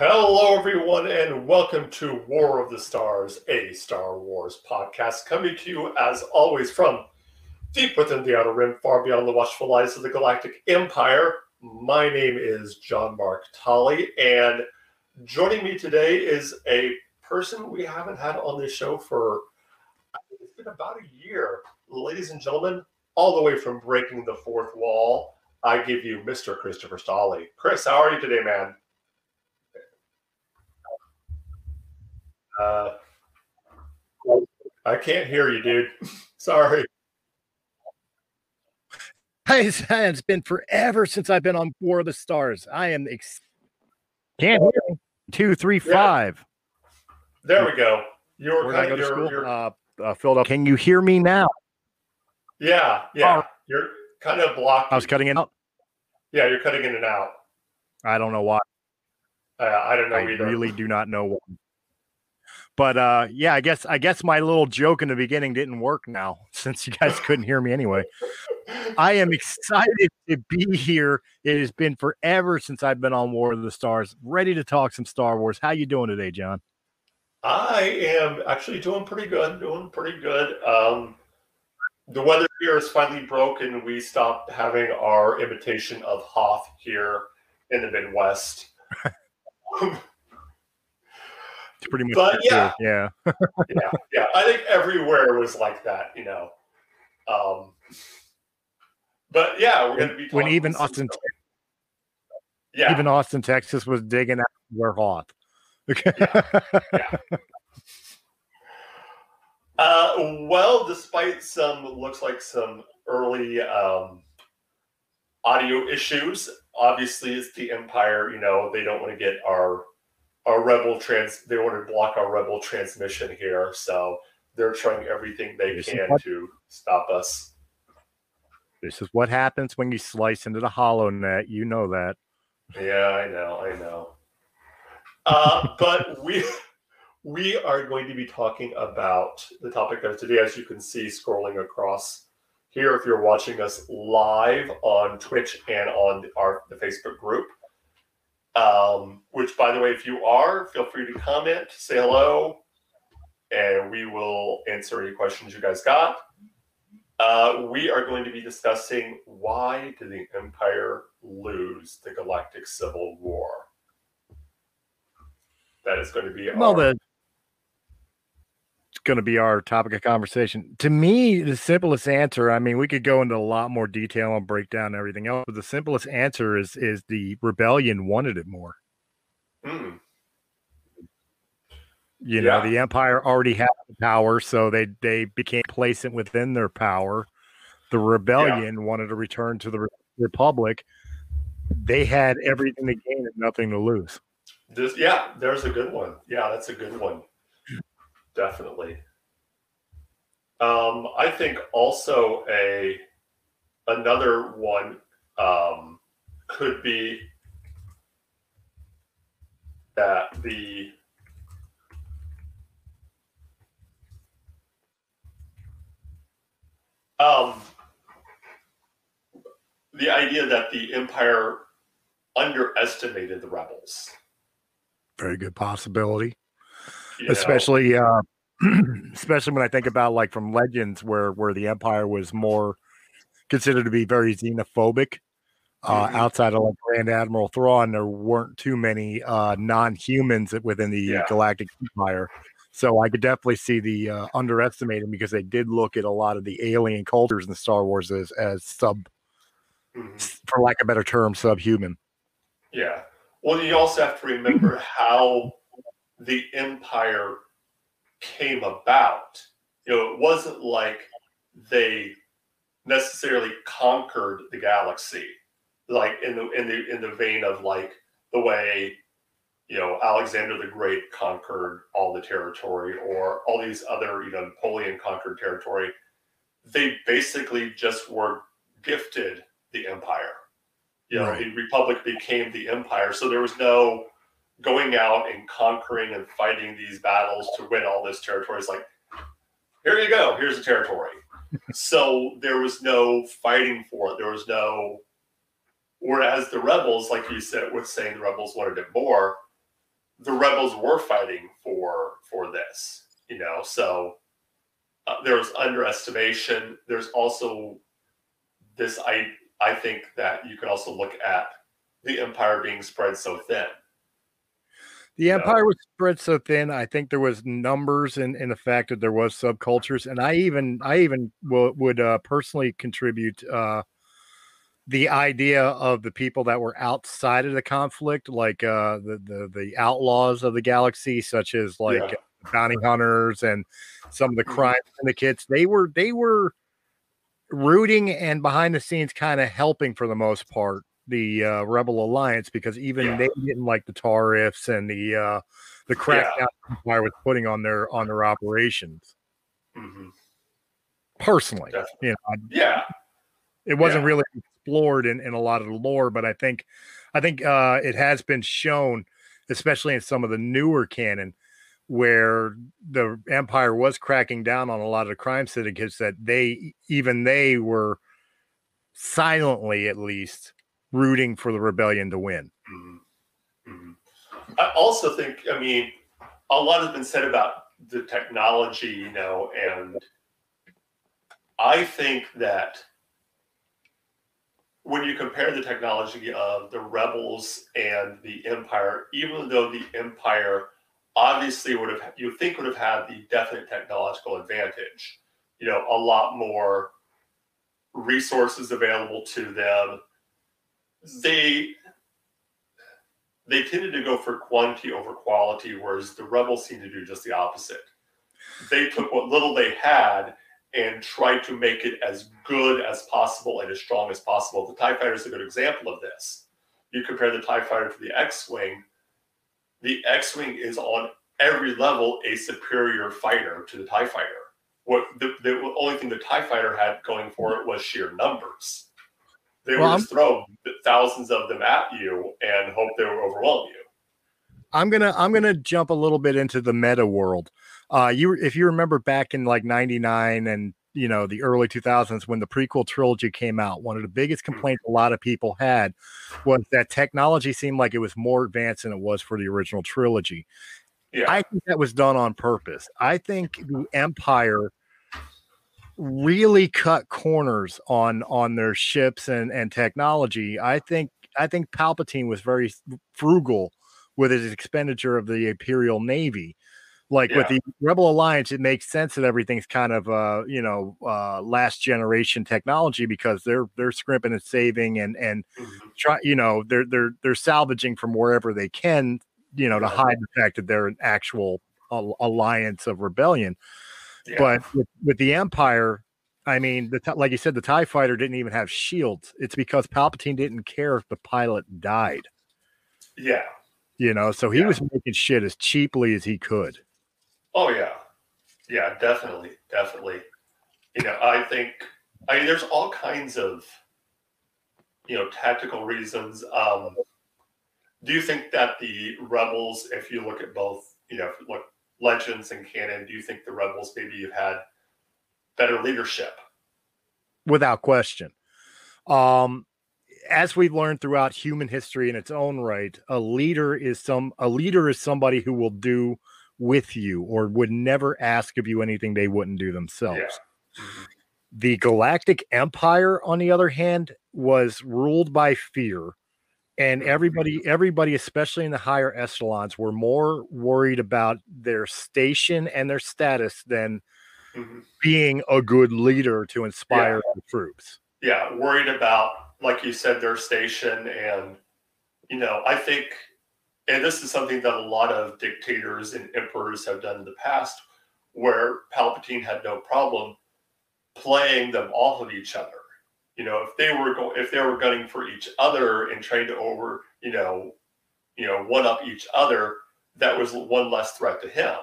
Hello, everyone, and welcome to War of the Stars, a Star Wars podcast, coming to you as always from deep within the Outer Rim, far beyond the watchful eyes of the Galactic Empire. My name is John Mark Tolley, and joining me today is a person we haven't had on this show for it's been about a year. Ladies and gentlemen, all the way from breaking the fourth wall, I give you Mr. Christopher Stolley. Chris, how are you today, man? Uh, I can't hear you, dude. Sorry. Hey, it's been forever since I've been on War of the Stars. I am ex- can't hear me. Two, three, Yeah. There we go. You're Where kind of to you're, you're, Uh, uh, filled up. Can you hear me now? yeah, yeah. Oh. You're kind of blocked. I was cutting it out. yeah, you're cutting in and out. I don't know why. Uh, I don't know I either. really do not know why. But uh, yeah, I guess I guess my little joke in the beginning didn't work now since you guys couldn't hear me anyway. I am excited to be here. It has been forever since I've been on War of the Stars. Ready to talk some Star Wars. How you doing today, John? I am actually doing pretty good. Doing pretty good. Um, the weather here is finally broken. We stopped having our imitation of Hoth here in the Midwest. It's pretty much But yeah. too. yeah. yeah, yeah. I think everywhere was like that, you know. Um, but yeah, we're going to be When even Austin. Yeah, even Austin, Texas was digging out where Hoth. Okay. Uh, well, despite some looks like some early um, audio issues, obviously it's the Empire. You know, they don't want to get our our rebel trans. They want to block our rebel transmission here, so they're trying everything they This can what- to stop us. This is what happens when you slice into the HoloNet. You know that. Yeah, I know, I know. Uh, but we we are going to be talking about the topic of today, as you can see scrolling across here. If you're watching us live on Twitch and on our the Facebook group, um, which by the way, if you are, feel free to comment, say hello, and we will answer any questions you guys got. Uh, we are going to be discussing why did the Empire lose the Galactic Civil War? That is going to be Well, our, the going to be our topic of conversation. To me, the simplest answer. I mean, we could go into a lot more detail and break down everything else, but the simplest answer is is the rebellion wanted it more. Mm, You know, the empire already had the power, so they they became complacent within their power. The rebellion wanted to return to the re- republic. They had everything to gain and nothing to lose. this, yeah, there's a good one. Yeah, that's a good one. Definitely. Um, I think also a another one um, could be that the um, the idea that the empire underestimated the rebels, Very good possibility. Know? especially uh especially when i think about like from legends where where the empire was more considered to be very xenophobic uh Mhm. outside of like grand admiral thrawn there weren't too many uh non-humans within the Yeah. galactic empire so i could definitely see the uh underestimating because they did look at a lot of the alien cultures in star wars as as sub Mhm. for lack of a better term subhuman Yeah. Well, you also have to remember how the empire came about. You know, it wasn't like they necessarily conquered the galaxy, like in the in the in the vein of like the way you know Alexander the Great conquered all the territory, or all these other you know Napoleon conquered territory. They basically just were gifted the empire you know, Right. the republic became the empire. So there was no going out and conquering and fighting these battles to win all this territory. It's like, here you go, here's the territory. so there was no fighting for it. There was no. Whereas the rebels, like you said, was saying the rebels wanted it more. the rebels were fighting for for this. You know, so uh, there's underestimation. There's also this. I I think that you can also look at the empire being spread so thin. The empire was spread so thin. I think there was numbers in, in the fact that there was subcultures, and I even I even w- would uh, personally contribute uh, the idea of the people that were outside of the conflict, like uh, the the the outlaws of the galaxy, such as like yeah. bounty hunters and some of the mm-hmm. crime syndicates. They were they were rooting and behind the scenes, kind of helping for the most part the uh, Rebel Alliance because even yeah. they didn't like the tariffs and the uh, the crackdown yeah. Empire was putting on their on their operations. Mm-hmm. Personally, Definitely. you know, yeah, it wasn't yeah. really explored in, in a lot of the lore, but I think I think uh, it has been shown, especially in some of the newer canon, where the Empire was cracking down on a lot of the crime syndicates that they even they were silently at least rooting for the rebellion to win. Mm-hmm. Mm-hmm. I also think, I mean, a lot has been said about the technology, you know, and I think that when you compare the technology of the rebels and the empire, even though the empire obviously would have, you think would have had the definite technological advantage, you know, a lot more resources available to them, they they tended to go for quantity over quality, whereas the rebels seemed to do just the opposite. They took what little they had and tried to make it as good as possible and as strong as possible. The TIE fighter is a good example of this. You compare the TIE fighter to the X Wing, the X Wing is on every level a superior fighter to the TIE fighter. What the, the only thing the TIE fighter had going for it was sheer numbers. They well, would just throw thousands of them at you and hope they would overwhelm you. I'm gonna I'm gonna jump a little bit into the meta world. Uh, you if you remember back in like '99 and you know the early 2000s when the prequel trilogy came out, one of the biggest mm-hmm. complaints a lot of people had was that technology seemed like it was more advanced than it was for the original trilogy. Yeah. I think that was done on purpose. I think the Empire really cut corners on on their ships and and technology. I think I think Palpatine was very frugal with his expenditure of the Imperial Navy. Like yeah. with the Rebel Alliance, it makes sense that everything's kind of uh, you know uh, last generation technology because they're they're scrimping and saving and and mm-hmm. try you know they're they're they're salvaging from wherever they can you know to hide the fact that they're an actual alliance of rebellion. But with, with, the Empire, I mean, the like you said, the Tie Fighter didn't even have shields. It's because Palpatine didn't care if the pilot died. Yeah, you know, so he yeah. was making shit as cheaply as he could. Oh yeah, yeah, definitely, definitely. You know, I think I mean, there's all kinds of you know tactical reasons. Um, do you think that the rebels, if you look at both, you know, look legends and canon, do you think the rebels maybe have had better leadership? Without question. Um, as we've learned throughout human history in its own right, a leader is some a leader is somebody who will do with you or would never ask of you anything they wouldn't do themselves. Yeah. Mm-hmm. The Galactic Empire, on the other hand, was ruled by fear and everybody everybody especially in the higher echelons were more worried about their station and their status than mm-hmm. being a good leader to inspire yeah. the troops yeah worried about like you said their station and you know i think and this is something that a lot of dictators and emperors have done in the past where palpatine had no problem playing them off of each other you know, if they were go- if they were gunning for each other and trying to over, you know, you know, one up each other, that was one less threat to him.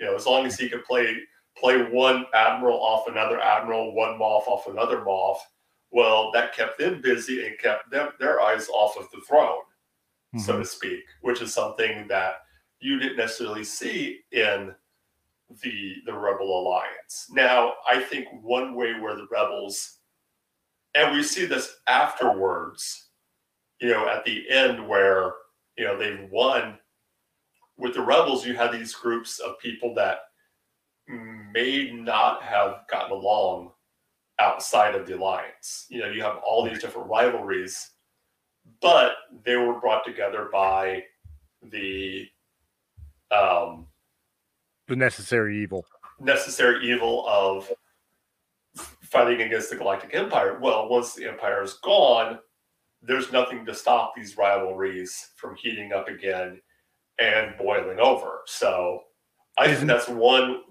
You know, as long as he could play play one admiral off another admiral, one moth off another moth, well, that kept them busy and kept them their eyes off of the throne, mm-hmm. so to speak, which is something that you didn't necessarily see in the the rebel alliance. Now, I think one way where the rebels and we see this afterwards, you know, at the end where, you know, they've won with the rebels, you had these groups of people that may not have gotten along outside of the alliance. You know, you have all these different rivalries, but they were brought together by the um, the necessary evil, necessary evil of fighting against the Galactic Empire. Well, once the Empire is gone, there's nothing to stop these rivalries from heating up again and boiling over. So I isn't, think that's one.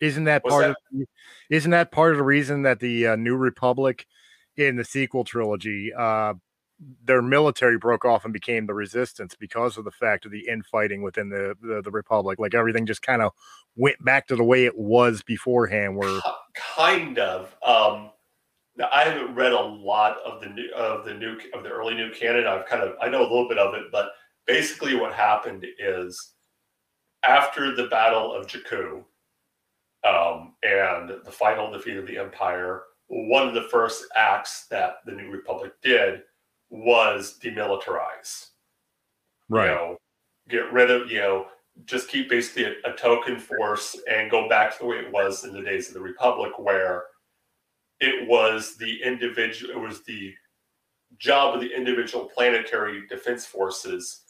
Isn't that part that? of? Isn't that part of the reason that the uh, New Republic in the sequel trilogy, uh, their military broke off and became the Resistance because of the fact of the infighting within the the, the Republic? Like everything just kind of went back to the way it was beforehand. Where kind of. Um, now, I haven't read a lot of the new of the new of the early new canon. I've kind of I know a little bit of it, but basically what happened is after the Battle of Jakku um, and the final defeat of the Empire, one of the first acts that the New Republic did was demilitarize. Right. You know, get rid of you know just keep basically a, a token force and go back to the way it was in the days of the Republic, where it was the individual, it was the job of the individual planetary defense forces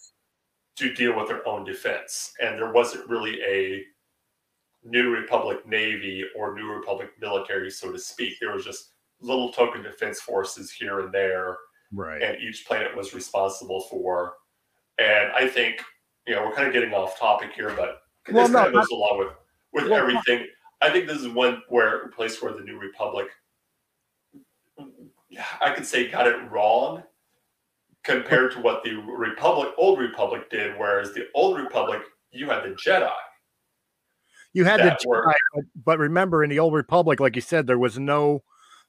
to deal with their own defense. And there wasn't really a New Republic Navy or New Republic military, so to speak. There was just little token defense forces here and there. Right. And each planet was responsible for. And I think, you know, we're kind of getting off topic here, but well, this no, kind of goes along with, with well, everything. I think this is one where place where the New Republic I could say got it wrong compared to what the Republic, old Republic did. Whereas the old Republic, you had the Jedi. You had the Jedi, but remember, in the old Republic, like you said, there was no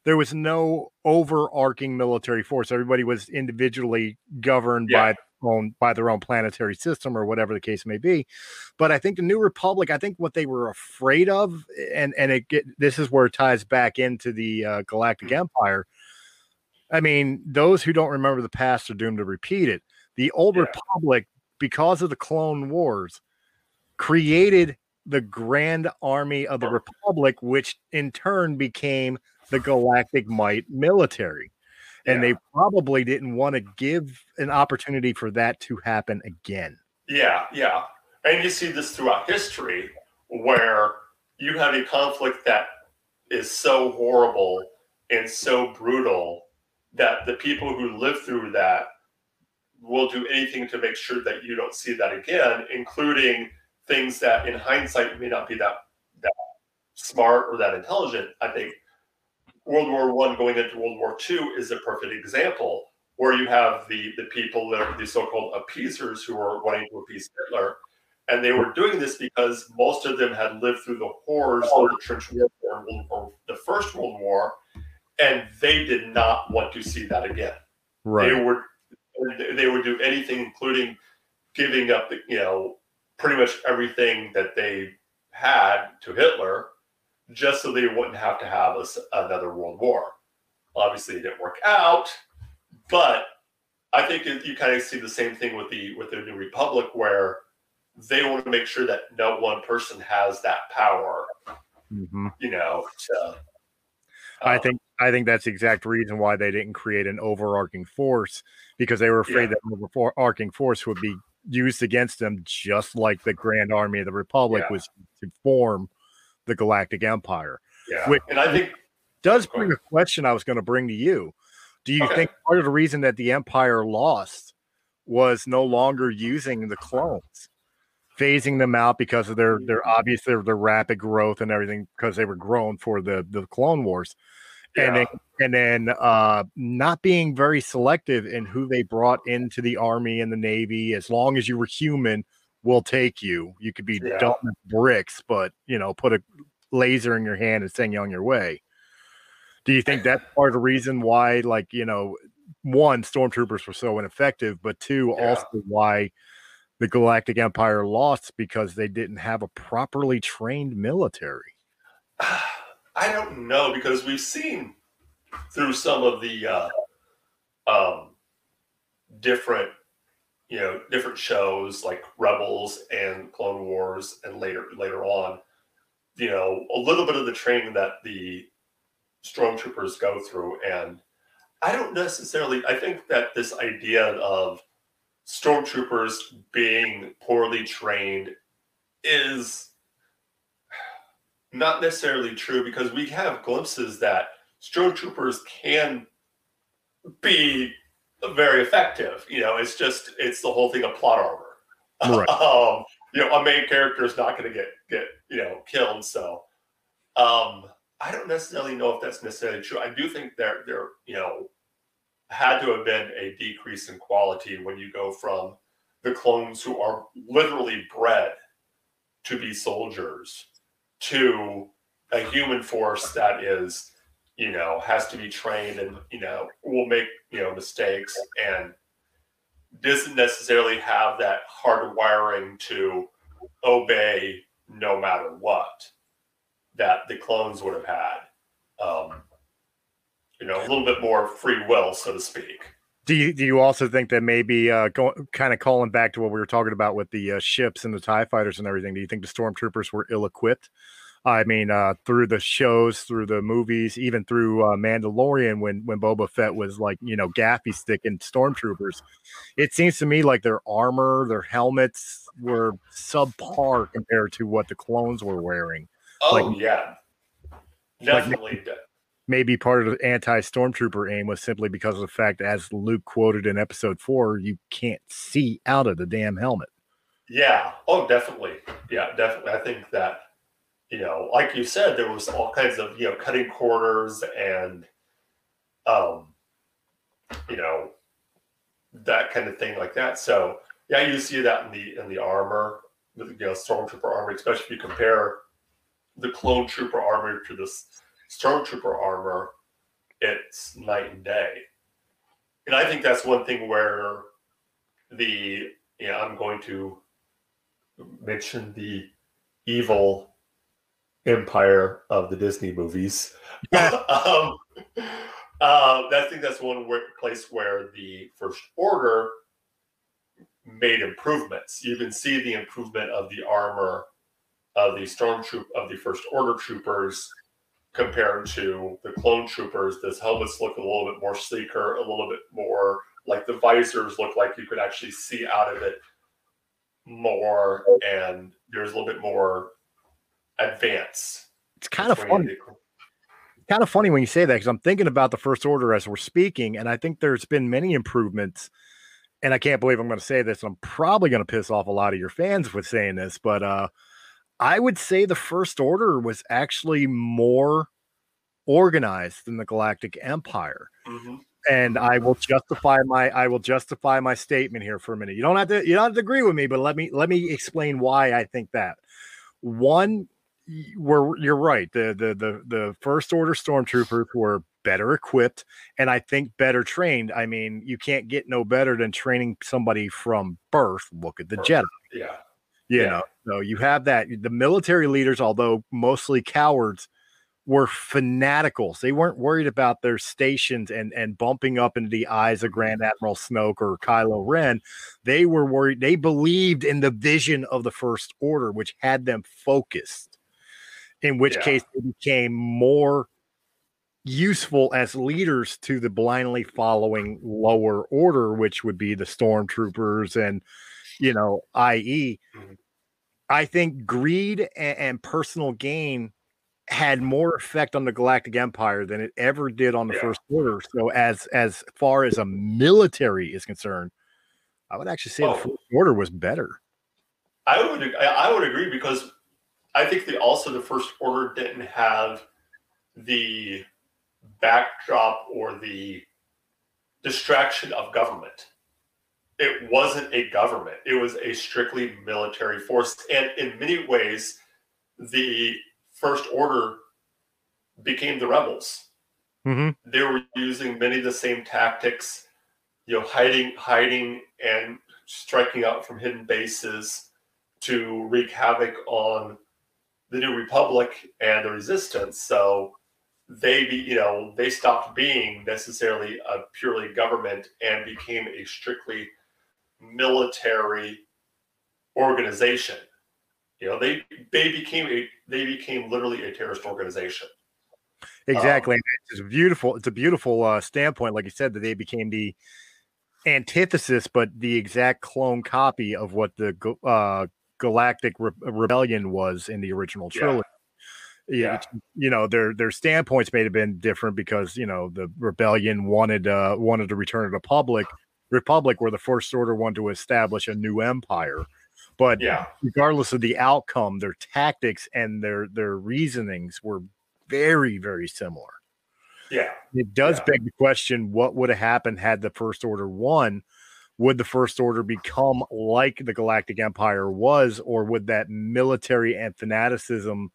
there was no overarching military force. Everybody was individually governed yeah. by own by their own planetary system or whatever the case may be. But I think the New Republic, I think what they were afraid of, and and it get, this is where it ties back into the uh, Galactic mm. Empire. I mean, those who don't remember the past are doomed to repeat it. The old yeah. Republic, because of the Clone Wars, created the Grand Army of the Republic, which in turn became the Galactic Might military. And yeah. they probably didn't want to give an opportunity for that to happen again. Yeah, yeah. And you see this throughout history where you have a conflict that is so horrible and so brutal that the people who live through that will do anything to make sure that you don't see that again, including things that in hindsight may not be that that smart or that intelligent. I think World War One going into World War Two is a perfect example where you have the the people that are the so-called appeasers who are wanting to appease Hitler. And they were doing this because most of them had lived through the horrors of the trench warfare or the First World War, and they did not want to see that again. Right. They would they would do anything, including giving up, you know, pretty much everything that they had to Hitler, just so they wouldn't have to have a, another world war. Obviously, it didn't work out, but I think you kind of see the same thing with the with the New Republic, where they want to make sure that no one person has that power. Mm-hmm. You know, to, I think I think that's the exact reason why they didn't create an overarching force because they were afraid yeah. that overarching force would be used against them, just like the Grand Army of the Republic yeah. was to form the Galactic Empire. Yeah, which and I think does bring a question I was going to bring to you. Do you okay. think part of the reason that the Empire lost was no longer using the clones? phasing them out because of their their obvious their, their rapid growth and everything because they were grown for the the clone wars yeah. and then, and then uh, not being very selective in who they brought into the army and the navy. As long as you were human, we'll take you. You could be yeah. dumb bricks, but you know, put a laser in your hand and send you on your way. Do you think that's part of the reason why, like, you know, one, stormtroopers were so ineffective, but two, yeah. also why the Galactic Empire lost because they didn't have a properly trained military? I don't know because we've seen through some of the uh, um, different you know different shows like Rebels and Clone Wars, and later later on, you know a little bit of the training that the stormtroopers go through, and I don't necessarily. I think that this idea of stormtroopers being poorly trained is not necessarily true because we have glimpses that stormtroopers can be very effective. You know, it's just it's the whole thing of plot armor. Right. um, you know, a main character is not going to get get you know killed. So, um, I don't necessarily know if that's necessarily true. I do think there there you know had to have been a decrease in quality when you go from the clones who are literally bred to be soldiers to a human force that is you know has to be trained and you know will make you know mistakes and doesn't necessarily have that hard wiring to obey no matter what that the clones would have had um, you know a little bit more free will so to speak do you do you also think that maybe uh, going kind of calling back to what we were talking about with the uh, ships and the Tie fighters and everything? Do you think the stormtroopers were ill equipped? I mean, uh, through the shows, through the movies, even through uh, Mandalorian, when when Boba Fett was like, you know, gaffi sticking stormtroopers, it seems to me like their armor, their helmets were subpar compared to what the clones were wearing. Oh like, yeah, definitely. Like, maybe part of the anti stormtrooper aim was simply because of the fact, as Luke quoted in Episode Four, you can't see out of the damn helmet. Yeah. Oh, definitely. Yeah, definitely. I think that you know, like you said, there was all kinds of you know cutting corners and um, you know, that kind of thing like that. So yeah, you see that in the in the armor, the you know stormtrooper armor, especially if you compare the clone trooper armor to this stormtrooper armor. It's night and day, and I think that's one thing where the yeah I'm going to mention the evil empire of the Disney movies. um, uh, I think that's one place where the First Order made improvements. You can see the improvement of the armor of the stormtroop of the First Order troopers compared to the clone troopers. Those helmets look a little bit more sleeker, a little bit more like the visors look like you could actually see out of it more, and there's a little bit more advance. It's kind of funny. It's kind of funny when you say that because I'm thinking about the first order as we're speaking, and I think there's been many improvements. And I can't believe I'm going to say this. I'm probably going to piss off a lot of your fans with saying this, but uh, I would say the first order was actually more organized than the Galactic Empire. Mm-hmm. And I will justify my I will justify my statement here for a minute. You don't have to you don't have to agree with me, but let me let me explain why I think that. One, were you're right. The the the the first order stormtroopers were better equipped and I think better trained. I mean, you can't get no better than training somebody from birth. Look at the Jedi. Yeah. You yeah. know, so you have that. The military leaders, although mostly cowards, were fanaticals. They weren't worried about their stations and and bumping up into the eyes of Grand mm-hmm. Admiral Snoke or Kylo Ren. They were worried. They believed in the vision of the First Order, which had them focused in which yeah. case they became more useful as leaders to the blindly following lower order, which would be the stormtroopers and, you know, i.e., mm-hmm. I think greed and, and, personal gain had more effect on the Galactic Empire than it ever did on the yeah. First Order. So, as as far as a military is concerned, I would actually say oh. the First Order was better. I would I would agree because I think the also the first order didn't have the backdrop or the distraction of government. It wasn't a government. It was a strictly military force. And in many ways, the first order became the rebels. Mm-hmm. They were using many of the same tactics, you know, hiding, hiding and striking out from hidden bases to wreak havoc on the New Republic and the Resistance. So they be, you know, they stopped being necessarily a purely government and became a strictly military organization. You know, they they became a they became literally a terrorist organization. Exactly. Um, it's beautiful. It's a beautiful uh, standpoint, like you said, that they became the antithesis, but the exact clone copy of what the uh, Galactic Re- Rebellion was in the original trilogy. Yeah. yeah. you know their their standpoints may have been different because you know the rebellion wanted uh wanted to return to the public republic where the first order wanted to establish a new empire but yeah regardless of the outcome their tactics and their their reasonings were very very similar yeah it does yeah. beg the question what would have happened had the first order won would the first order become like the galactic empire was or would that military and fanaticism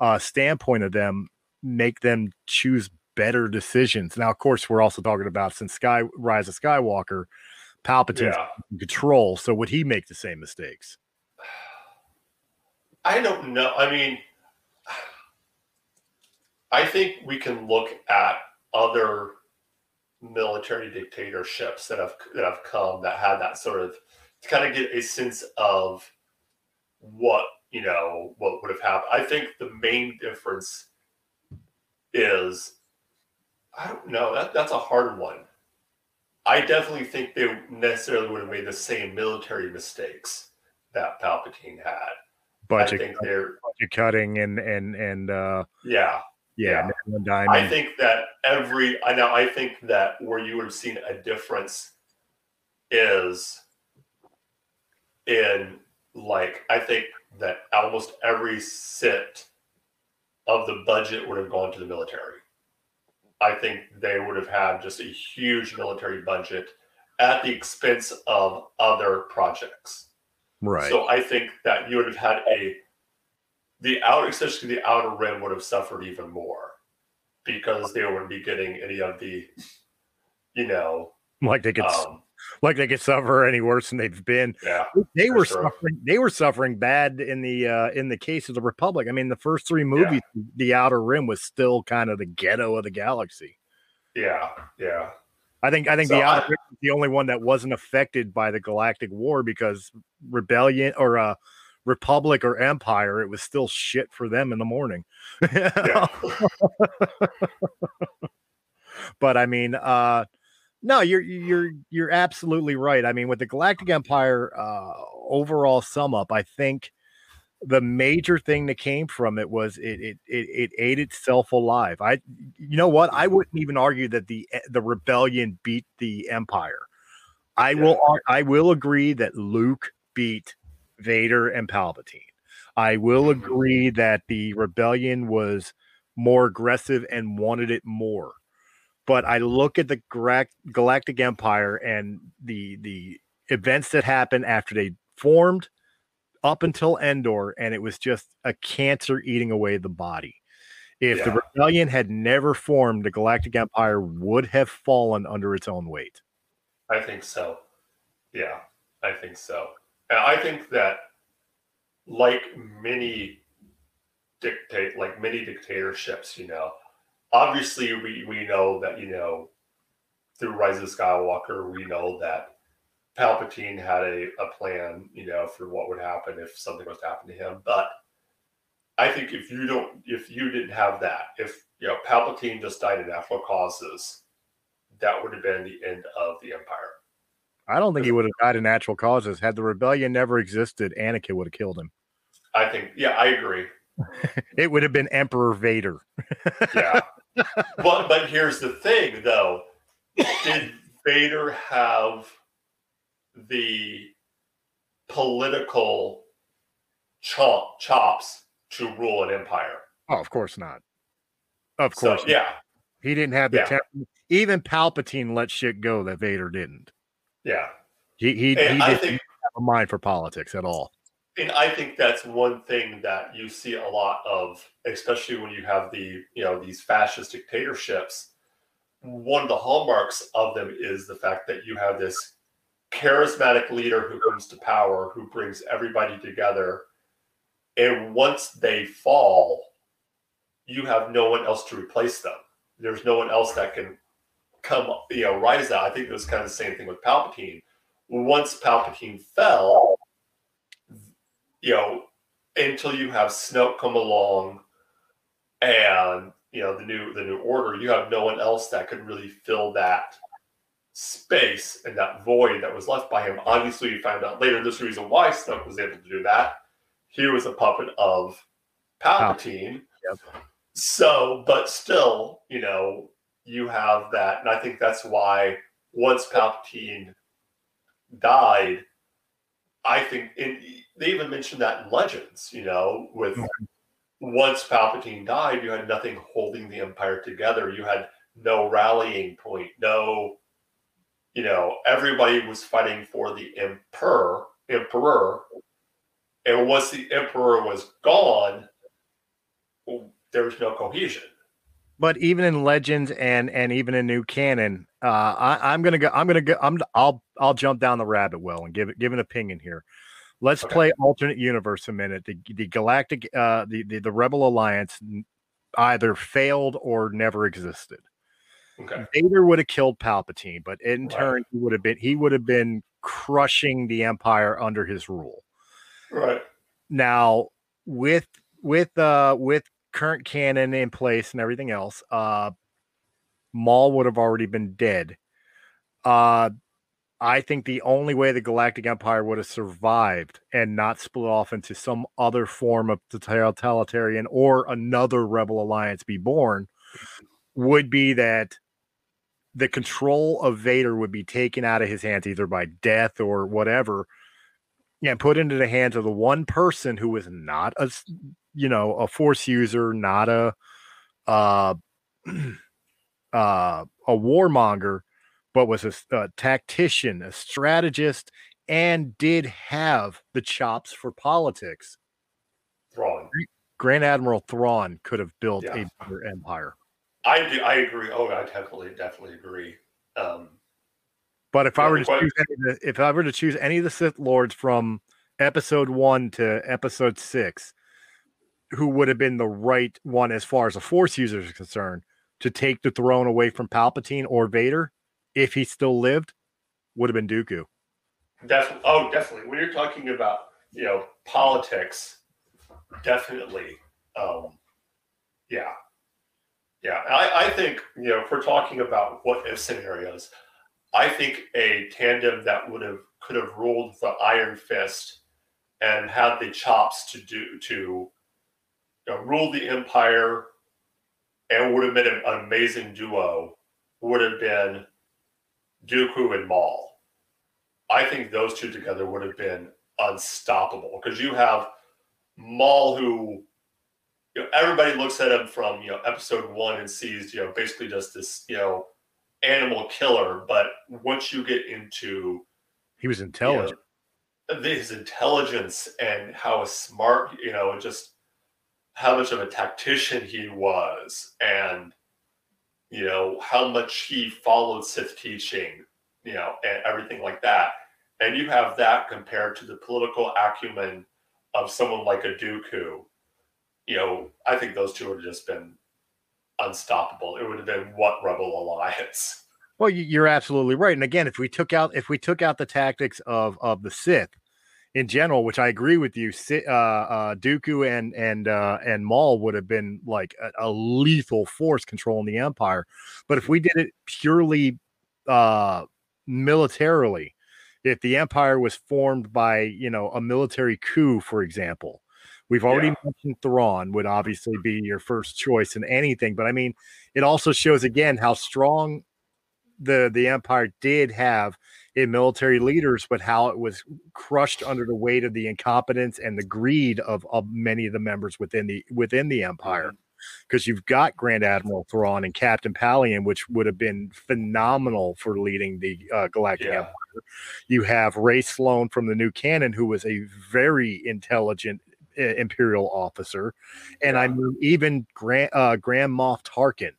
uh, standpoint of them make them choose better decisions? Now of course we're also talking about since sky rise of skywalker palpatine's yeah. control so would he make the same mistakes? I don't know. I mean i think we can look at other military dictatorships that have that have come that had that sort of to kind of get a sense of what you know what would have happened. I think the main difference is I don't know that that's a hard one. I definitely think they necessarily would have made the same military mistakes that Palpatine had. Budget, I think they're budget cutting and and and uh, yeah, yeah, yeah. I think that every I know I think that where you would have seen a difference is in like I think that almost every cent of the budget would have gone to the military. I think they would have had just a huge military budget at the expense of other projects. Right. So I think that you would have had a the outer, especially the outer rim, would have suffered even more because they wouldn't be getting any of the, you know, like they could, um, like they could suffer any worse than they've been. Yeah, they were sure. suffering. They were suffering bad in the uh in the case of the Republic. I mean, the first three movies, yeah. the Outer Rim was still kind of the ghetto of the galaxy. Yeah, yeah. I think I think so the Outer I, Rim was the only one that wasn't affected by the Galactic War because Rebellion or uh republic or empire, it was still shit for them in the morning. but I mean, uh, no, you're you're you're absolutely right. I mean, with the Galactic Empire uh, overall sum up, I think the major thing that came from it was it it it, it ate itself alive. I you know what? I wouldn't even argue that the eh, the rebellion beat the empire. I yeah. will I will agree that Luke beat Vader and Palpatine. I will mm-hmm. agree that the rebellion was more aggressive and wanted it more. But I look at the Galactic Empire and the the events that happened after they formed up until Endor, and it was just a cancer eating away the body. If yeah. the rebellion had never formed, the Galactic Empire would have fallen under its own weight. I think so. Yeah, I think so. And I think that, like many dictate, like many dictatorships, you know, obviously we we know that you know through Rise of Skywalker, we know that Palpatine had a, a plan, you know, for what would happen if something was to happen to him. But I think if you don't, if you didn't have that, if you know Palpatine just died of natural causes, that would have been the end of the Empire. I don't think he would have died of natural causes. Had the rebellion never existed, Anakin would have killed him. I think, yeah, I agree. it would have been Emperor Vader. yeah. But but here's the thing though. Did Vader have the political chop, chops to rule an empire? Oh, of course not. Of course. So, yeah. He didn't have the yeah. even Palpatine let shit go that Vader didn't. Yeah. He he, he didn't think, have a mind for politics at all. And I think that's one thing that you see a lot of, especially when you have the, you know, these fascist dictatorships. One of the hallmarks of them is the fact that you have this charismatic leader who comes to power, who brings everybody together. And once they fall, you have no one else to replace them. There's no one else that can come, you know, rise out. I think it was kind of the same thing with Palpatine. once Palpatine fell, you know, until you have Snoke come along and you know the new the new order, you have no one else that could really fill that space and that void that was left by him. Obviously, you found out later this reason why Snoke was able to do that. He was a puppet of Palpatine. Yep. So, but still, you know, you have that, and I think that's why once Palpatine died, I think in, they even mentioned that in Legends, you know, with mm-hmm. once Palpatine died, you had nothing holding the Empire together. You had no rallying point, no, you know, everybody was fighting for the Emperor, Emperor, and once the Emperor was gone, there was no cohesion. But even in Legends and and even in new canon, uh, I, am gonna go. I'm gonna go. I'm. I'll. I'll jump down the rabbit well and give it give an opinion here. Let's okay. play alternate universe a minute. The the galactic, uh, the, the the Rebel Alliance either failed or never existed. Okay. Vader would have killed Palpatine, but in right. turn, he would have been he would have been crushing the Empire under his rule. Right. Now, with with uh with current canon in place and everything else, uh Maul would have already been dead. Uh I think the only way the Galactic Empire would have survived and not split off into some other form of totalitarian or another rebel alliance be born would be that the control of Vader would be taken out of his hands either by death or whatever and put into the hands of the one person who was not a you know a force user not a uh uh a warmonger but was a, a tactician a strategist and did have the chops for politics Thrawn. Grand Admiral Thrawn could have built yeah. a better empire. I do. I agree. Oh, I definitely, definitely agree. Um, but if I were to choose any the, if I were to choose any of the Sith Lords from episode one to episode six, who would have been the right one as far as a Force user is concerned to take the throne away from Palpatine or Vader, if he still lived, would have been Dooku. Definitely. Oh, definitely. When you're talking about you know politics, definitely. Um, yeah, yeah, I, I think you know if we're talking about what if scenarios, I think a tandem that would have could have ruled the Iron Fist and had the chops to do to you know, rule the Empire and would have been an amazing duo would have been Dooku and Maul. I think those two together would have been unstoppable because you have Maul who you know, everybody looks at him from you know episode one and sees you know basically just this you know animal killer. But once you get into he was intelligent, you know, his intelligence and how smart you know just how much of a tactician he was, and you know how much he followed Sith teaching, you know, and everything like that. And you have that compared to the political acumen of someone like a Dooku you know, I think those two would have just been unstoppable. It would have been what Rebel Alliance. Well, you're absolutely right. And again, if we took out if we took out the tactics of of the Sith in general, which I agree with you, uh, uh, Dooku and and uh, and Maul would have been like a, a, lethal force controlling the Empire. But if we did it purely uh, militarily, if the Empire was formed by you know a military coup, for example, We've already yeah. mentioned Thrawn would obviously be your first choice in anything, but I mean, it also shows again how strong the the Empire did have in military leaders, but how it was crushed under the weight of the incompetence and the greed of, of many of the members within the within the Empire. Because mm-hmm. you've got Grand Admiral Thrawn and Captain Pellaeon, which would have been phenomenal for leading the uh, Galactic yeah. Empire. You have Rae Sloane from the new canon, who was a very intelligent imperial officer, and yeah. I mean even Grand uh, Grand Moff Tarkin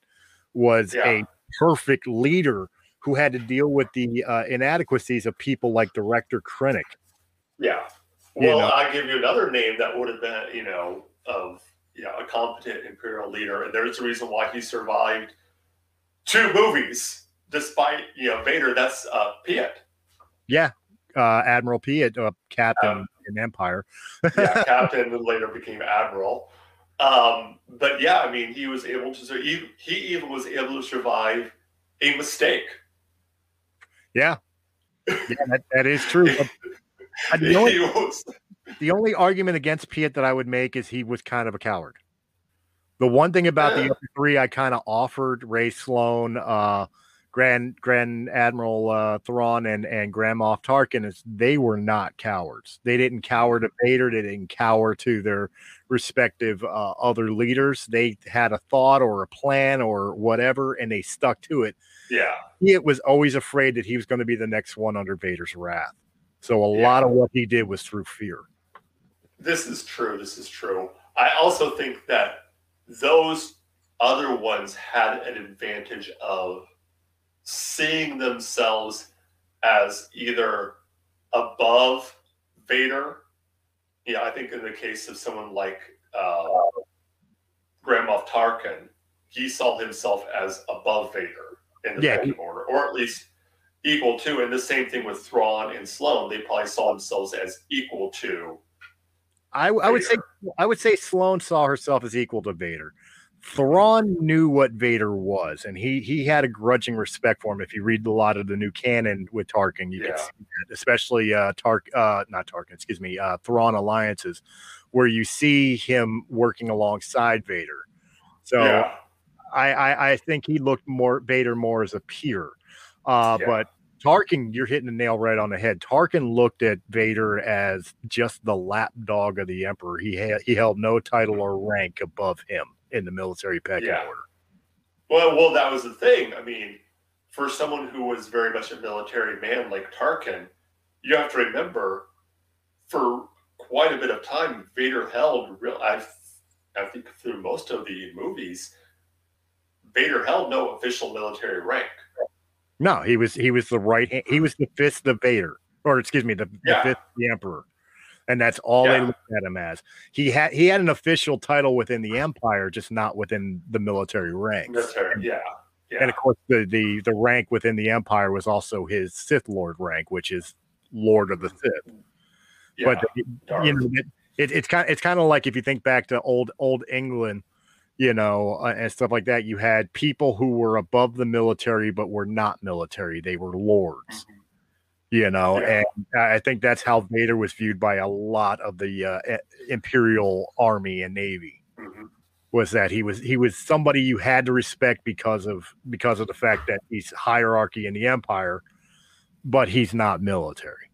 was yeah. a perfect leader who had to deal with the uh, inadequacies of people like Director Krennic. Yeah. Well, you know? I give you another name that would have been, you know, of yeah, a competent imperial leader, and there's a reason why he survived two movies despite you know Vader. That's uh, Piett. Yeah, uh, Admiral Piett, uh, Captain Um, in Empire. yeah, captain and later became admiral. Um, but yeah, I mean, he was able to. He, he even was able to survive a mistake. Yeah, yeah, that, that is true. The, only, was- the only argument against Piett that I would make is he was kind of a coward. The one thing about the other three I kind of offered Rae Sloane, uh, Grand Grand Admiral uh, Thrawn, and and Grand Moff Tarkin is they were not cowards. They didn't cower to Vader. They didn't cower to their respective uh, other leaders. They had a thought or a plan or whatever, and they stuck to it. yeah, Piett was always afraid that he was going to be the next one under Vader's wrath. So a Yeah. lot of what he did was through fear. this is true. This is true. I also think that those other ones had an advantage of seeing themselves as either above Vader. Yeah, I think in the case of someone like uh, Grand Moff Tarkin, he saw himself as above Vader in the Yeah, order, or at least equal to. And the same thing with Thrawn and Sloane; they probably saw themselves as equal to. I, I would say I would say Sloane saw herself as equal to Vader. Thrawn knew what Vader was, and he he had a grudging respect for him. If you read a lot of the new canon with Tarkin, you Yeah. can see that, especially uh Tark uh not Tarkin, excuse me, uh Thrawn alliances, where you see him working alongside Vader. So yeah, I, I I think he looked more Vader more as a peer. Uh, Yeah. but Tarkin, you're hitting the nail right on the head. Tarkin looked at Vader as just the lapdog of the Emperor. He had he held no title or rank above him in the military pecking Yeah. order. Well, well, that was the thing. I mean, for someone who was very much a military man like Tarkin, you have to remember, for quite a bit of time, Vader held real. I, I think through most of the movies, Vader held no official military rank. No, he was he was the right hand, he was the fist of Vader, or excuse me, the, the Yeah. fist of the Emperor. And that's all they looked at him as. He had he had an official title within the Empire, just not within the military ranks. Military, yeah, yeah, And of course, the, the the rank within the Empire was also his Sith Lord rank, which is Lord of the Sith. yeah. But you know, it, it, it's kind it's kind of like if you think back to old old England, you know, uh, and stuff like that. You had people who were above the military but were not military; they were lords. You know, Yeah. and I think that's how Vader was viewed by a lot of the uh, Imperial Army and Navy Mhm. was that he was he was somebody you had to respect because of because of the fact that he's hierarchy in the empire, but he's not military.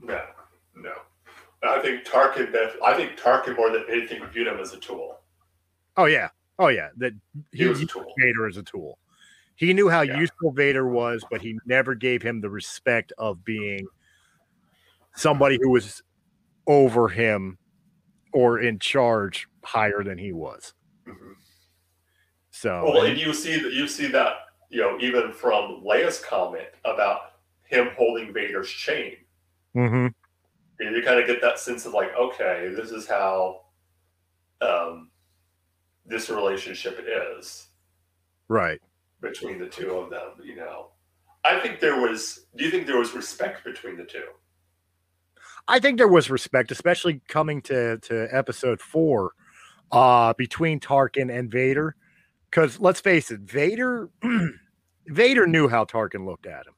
No, no. I think Tarkin. I think Tarkin more than anything viewed him as a tool. Oh yeah, oh yeah. That He he was a tool. Vader as a tool. He knew how Yeah. useful Vader was, but he never gave him the respect of being somebody who was over him or in charge higher than he was. Mhm. So Well, and you see that you see that you know even from Leia's comment about him holding Vader's chain, Mhm. you, you kind of get that sense of like, okay, this is how um, this relationship is right. Between the two of them. You know, I think there was. Do you think there was respect between the two? I think there was respect, especially coming to to episode four, uh, between Tarkin and Vader. Because let's face it, Vader Vader knew how Tarkin looked at him,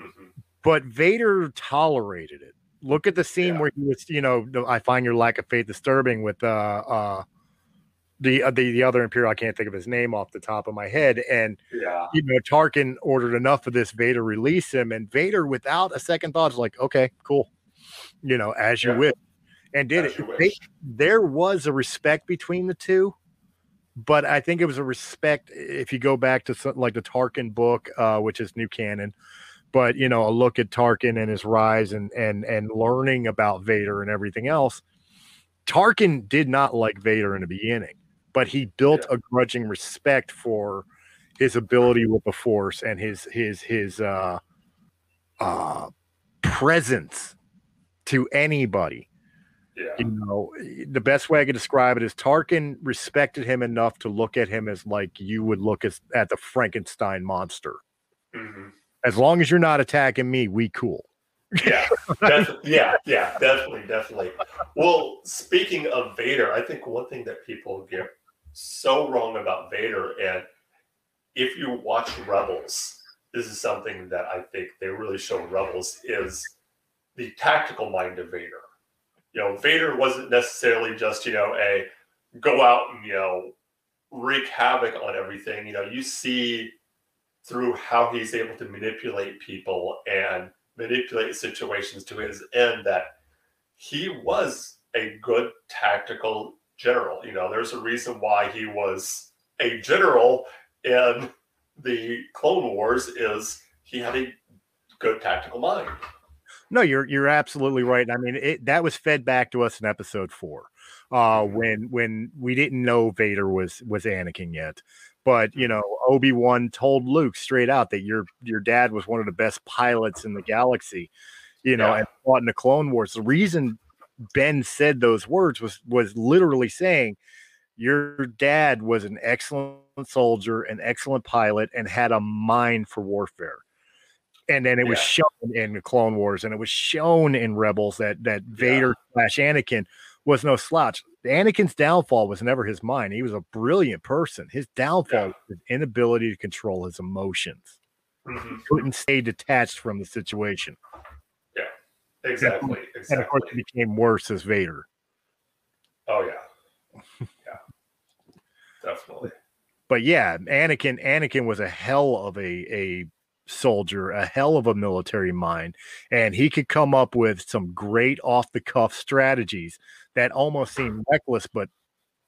Mhm. but Vader tolerated it. Look at the scene Yeah. where he was, you know, I find your lack of faith disturbing with uh uh the uh, the the other Imperial. I can't think of his name off the top of my head, and Yeah, you know, Tarkin ordered enough of this, Vader release him, and Vader, without a second thought, is like, okay, cool, you know, as you Yeah. wish, and did as it. They- there was a respect between the two, but I think it was a respect if you go back to something like the Tarkin book, uh, which is new canon. But you know, a look at Tarkin and his rise and and and learning about Vader and everything else. Tarkin did not like Vader in the beginning, but he built a grudging respect for his ability with the Force and his his his uh, uh, presence to anybody. Yeah, You know, the best way I could describe it is Tarkin respected him enough to look at him as like you would look as, at the Frankenstein monster. Mhm. As long as you're not attacking me, we cool. Yeah, yeah, yeah, definitely, definitely. Well, speaking of Vader, I think one thing that people get so wrong about Vader, and if you watch Rebels, this is something that I think they really show Rebels is the tactical mind of Vader. You know, Vader wasn't necessarily just you know a go out and you know wreak havoc on everything. You know, you see through how he's able to manipulate people and manipulate situations to his end that he was a good tactical general. You know, there's a reason why he was a general in the Clone Wars is he had a good tactical mind. No, you're you're absolutely right. I mean, it, that was fed back to us in episode four, uh, Mm-hmm. when when we didn't know Vader was was Anakin yet. But you know, Obi Wan told Luke straight out that your your dad was one of the best pilots in the galaxy. You know, Yeah. and fought in the Clone Wars. The reason Ben said those words was was literally saying your dad was an excellent soldier, an excellent pilot, and had a mind for warfare. And then it was shown in the Clone Wars, and it was shown in Rebels that that Vader slash Anakin was no slouch. Anakin's downfall was never his mind. He was a brilliant person. His downfall Yeah. was his inability to control his emotions. Mhm. Couldn't stay detached from the situation. Exactly. And of course, it became worse as Vader. Oh yeah. Yeah. Definitely. but yeah, Anakin Anakin was a hell of a a soldier, a hell of a military mind, and he could come up with some great off the cuff strategies that almost seemed reckless, but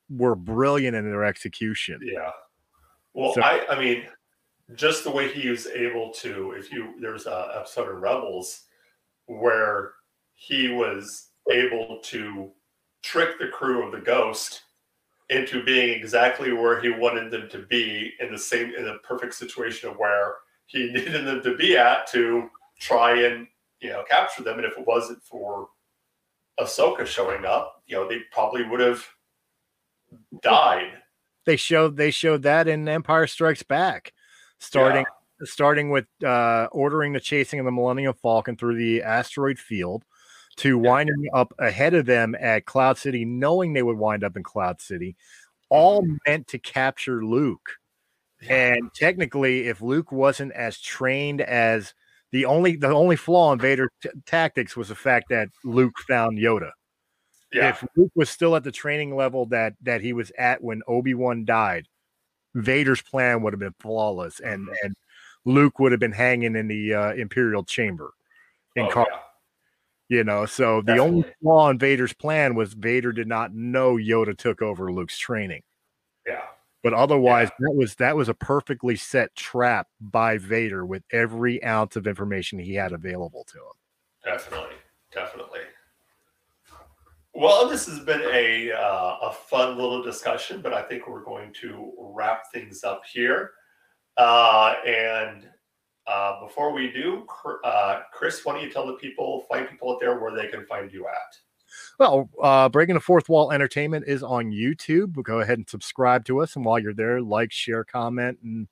were brilliant in their execution. Yeah. Well, So- I I mean, just the way he was able to, if you there's a episode of Rebels where he was able to trick the crew of the Ghost into being exactly where he wanted them to be in the same in the perfect situation of where he needed them to be at to try and you know capture them. And if it wasn't for Ahsoka showing up, you know, they probably would have died. They showed they showed that in Empire Strikes Back, starting starting with uh, ordering the chasing of the Millennium Falcon through the asteroid field to winding up ahead of them at Cloud City, knowing they would wind up in Cloud City, all meant to capture Luke. And technically, if Luke wasn't as trained as the only the only flaw in Vader t- tactics was the fact that Luke found Yoda. yeah. If Luke was still at the training level that that he was at when Obi Wan died, Vader's plan would have been flawless, and and Luke would have been hanging in the uh, Imperial chamber in Oh, Car- yeah. you know. So the only flaw in Vader's plan was Vader did not know Yoda took over Luke's training. Yeah. But otherwise, that was that was a perfectly set trap by Vader with every ounce of information he had available to him. Definitely, definitely. Well, this has been a uh, a fun little discussion, but I think we're going to wrap things up here. Uh, and uh, before we do, uh, Chris, why don't you tell the people, find people out there where they can find you at? Well, uh, Breaking the Fourth Wall Entertainment is on YouTube. Go ahead and subscribe to us. And while you're there, like, share, comment, and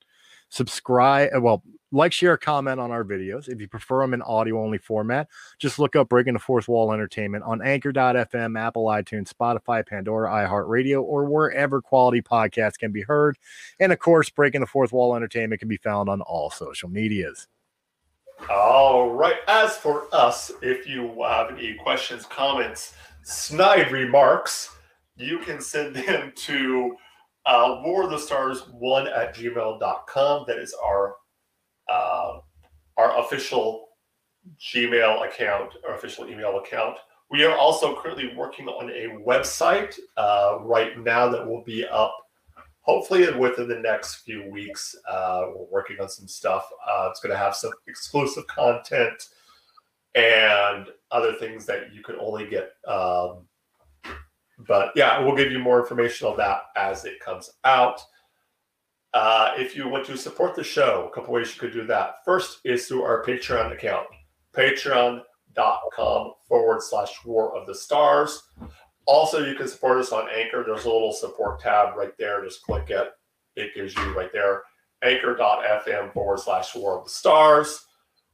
subscribe. uh, Well, like, share, comment on our videos. If you prefer them in audio only format, just look up Breaking the Fourth Wall Entertainment on anchor.fm, Apple, iTunes, Spotify, Pandora, iHeartRadio, or wherever quality podcasts can be heard. And of course, Breaking the Fourth Wall Entertainment can be found on all social medias. All right. As for us, if you have any questions, comments, snide remarks, you can send them to uh, War of the Stars one at gmail.com. That is our uh, our official Gmail account, our official email account. We are also currently working on a website uh, right now that will be up hopefully within the next few weeks. Uh, we're working on some stuff. Uh, it's going to have some exclusive content and other things that you can only get. Um, but yeah, we'll give you more information on that as it comes out. Uh, if you want to support the show, a couple ways you could do that. First is through our Patreon account, patreon.com forward slash war of the stars. Also, you can support us on Anchor. There's a little support tab right there. Just click it. It gives you right there anchor.fm forward slash war of the stars.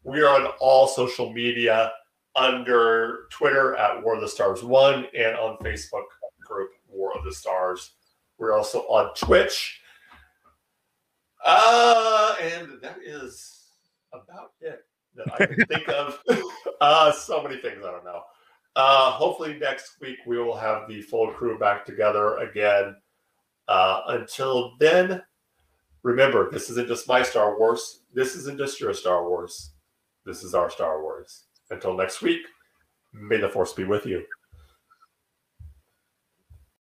We are on all social media under Twitter at War of the Stars One and on Facebook group War of the Stars. We're also on Twitch. Uh, and that is about it that I can think of. Uh, so many things I don't know. Uh, hopefully next week we will have the full crew back together again. Uh, until then, remember this isn't just my Star Wars. This isn't just your Star Wars. This is our Star Wars. Until next week, may the force be with you.